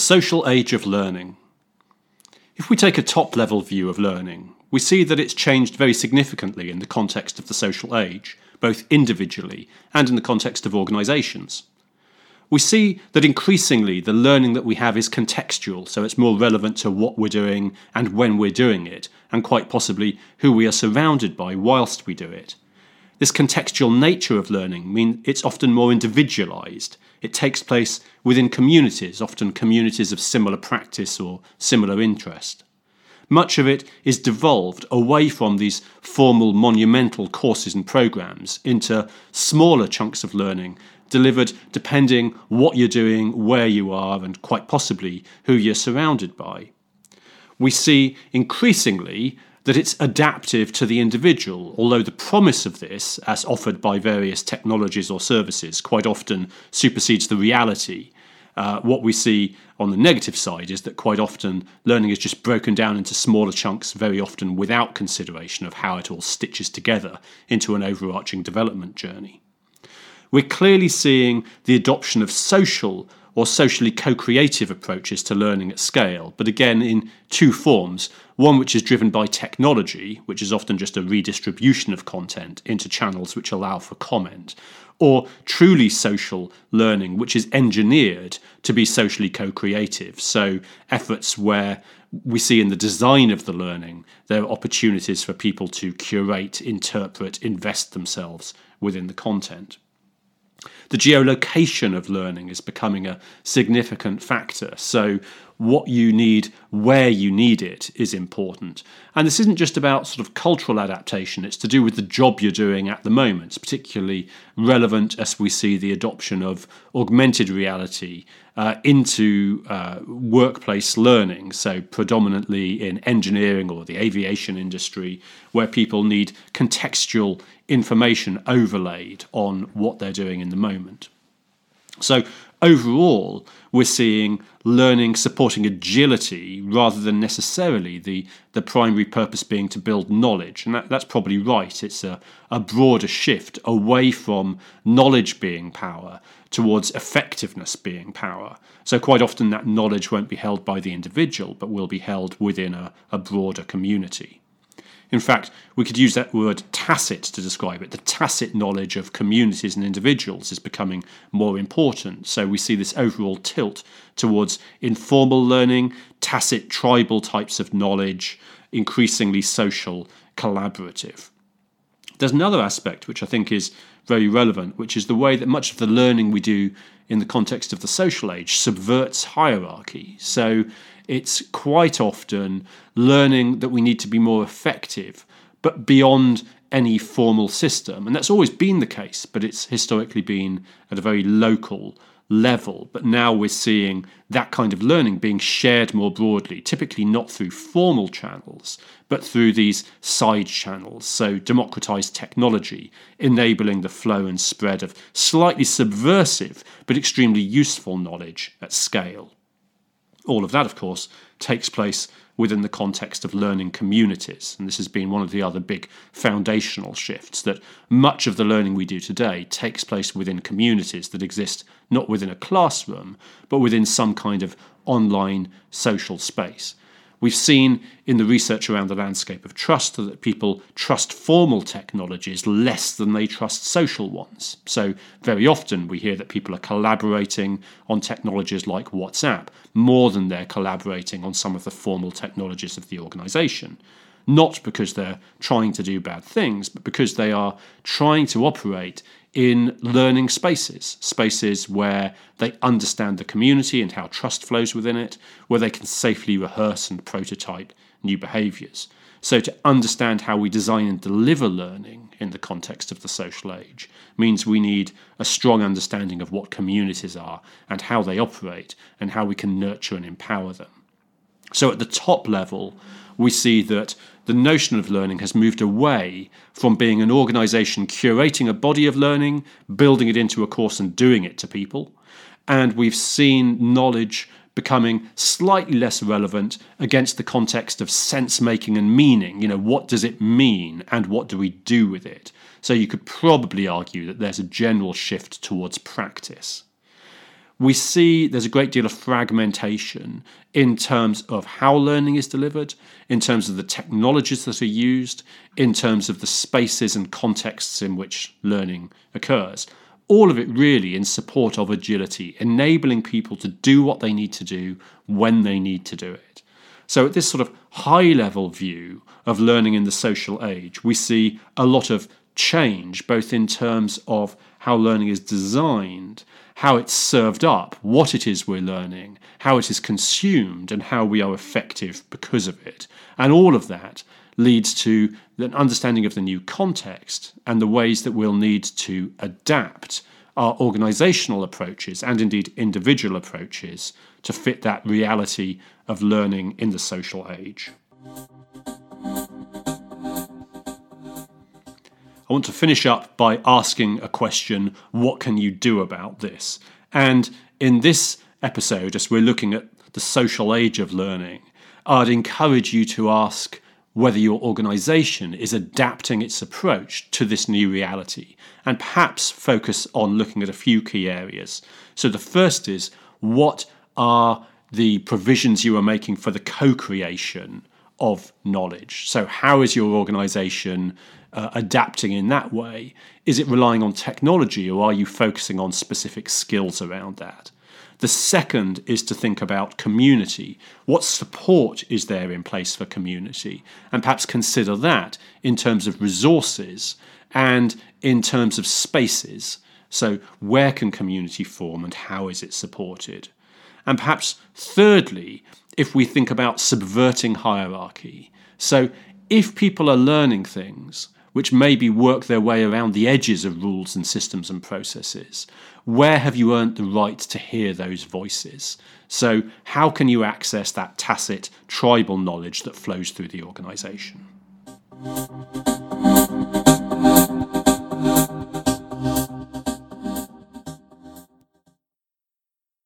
social age of learning. If we take a top level view of learning, we see that it's changed very significantly in the context of the social age, both individually and in the context of organisations. We see that increasingly the learning that we have is contextual, so it's more relevant to what we're doing and when we're doing it, and quite possibly who we are surrounded by whilst we do it. This contextual nature of learning means it's often more individualized. It takes place within communities, often communities of similar practice or similar interest. Much of it is devolved away from these formal monumental courses and programs into smaller chunks of learning delivered depending what you're doing, where you are, and quite possibly who you're surrounded by. We see increasingly that it's adaptive to the individual, although the promise of this, as offered by various technologies or services, quite often supersedes the reality. Uh, what we see on the negative side is that quite often learning is just broken down into smaller chunks, very often without consideration of how it all stitches together into an overarching development journey. We're clearly seeing the adoption of social or socially co creative approaches to learning at scale, but again in two forms. One which is driven by technology, which is often just a redistribution of content into channels which allow for comment, or truly social learning, which is engineered to be socially co creative. So, efforts where we see in the design of the learning, there are opportunities for people to curate, interpret, invest themselves within the content. The geolocation of learning is becoming a significant factor. So, what you need, where you need it, is important. And this isn't just about sort of cultural adaptation, it's to do with the job you're doing at the moment. It's particularly relevant as we see the adoption of augmented reality uh, into uh, workplace learning, so predominantly in engineering or the aviation industry, where people need contextual information overlaid on what they're doing in the moment. So, overall, we're seeing learning supporting agility rather than necessarily the, the primary purpose being to build knowledge. And that, that's probably right. It's a, a broader shift away from knowledge being power towards effectiveness being power. So, quite often, that knowledge won't be held by the individual, but will be held within a, a broader community. In fact, we could use that word tacit to describe it. The tacit knowledge of communities and individuals is becoming more important. So we see this overall tilt towards informal learning, tacit tribal types of knowledge, increasingly social, collaborative. There's another aspect which I think is very relevant, which is the way that much of the learning we do in the context of the social age subverts hierarchy. So it's quite often learning that we need to be more effective, but beyond any formal system. And that's always been the case, but it's historically been at a very local level. But now we're seeing that kind of learning being shared more broadly, typically not through formal channels, but through these side channels. So, democratized technology, enabling the flow and spread of slightly subversive but extremely useful knowledge at scale. All of that, of course, takes place within the context of learning communities. And this has been one of the other big foundational shifts that much of the learning we do today takes place within communities that exist not within a classroom, but within some kind of online social space. We've seen in the research around the landscape of trust that people trust formal technologies less than they trust social ones. So, very often we hear that people are collaborating on technologies like WhatsApp more than they're collaborating on some of the formal technologies of the organization. Not because they're trying to do bad things, but because they are trying to operate in learning spaces, spaces where they understand the community and how trust flows within it, where they can safely rehearse and prototype new behaviours. So, to understand how we design and deliver learning in the context of the social age means we need a strong understanding of what communities are and how they operate and how we can nurture and empower them. So, at the top level, we see that the notion of learning has moved away from being an organization curating a body of learning, building it into a course, and doing it to people. And we've seen knowledge becoming slightly less relevant against the context of sense making and meaning. You know, what does it mean and what do we do with it? So you could probably argue that there's a general shift towards practice. We see there's a great deal of fragmentation in terms of how learning is delivered, in terms of the technologies that are used, in terms of the spaces and contexts in which learning occurs. All of it really in support of agility, enabling people to do what they need to do when they need to do it. So, at this sort of high level view of learning in the social age, we see a lot of change, both in terms of how learning is designed how it's served up, what it is we're learning, how it is consumed, and how we are effective because of it. And all of that leads to an understanding of the new context and the ways that we'll need to adapt our organizational approaches and indeed individual approaches to fit that reality of learning in the social age. I want to finish up by asking a question what can you do about this? And in this episode, as we're looking at the social age of learning, I'd encourage you to ask whether your organization is adapting its approach to this new reality and perhaps focus on looking at a few key areas. So, the first is what are the provisions you are making for the co creation of knowledge? So, how is your organization uh, adapting in that way? Is it relying on technology or are you focusing on specific skills around that? The second is to think about community. What support is there in place for community? And perhaps consider that in terms of resources and in terms of spaces. So, where can community form and how is it supported? And perhaps, thirdly, if we think about subverting hierarchy. So, if people are learning things, which maybe work their way around the edges of rules and systems and processes. Where have you earned the right to hear those voices? So, how can you access that tacit tribal knowledge that flows through the organisation?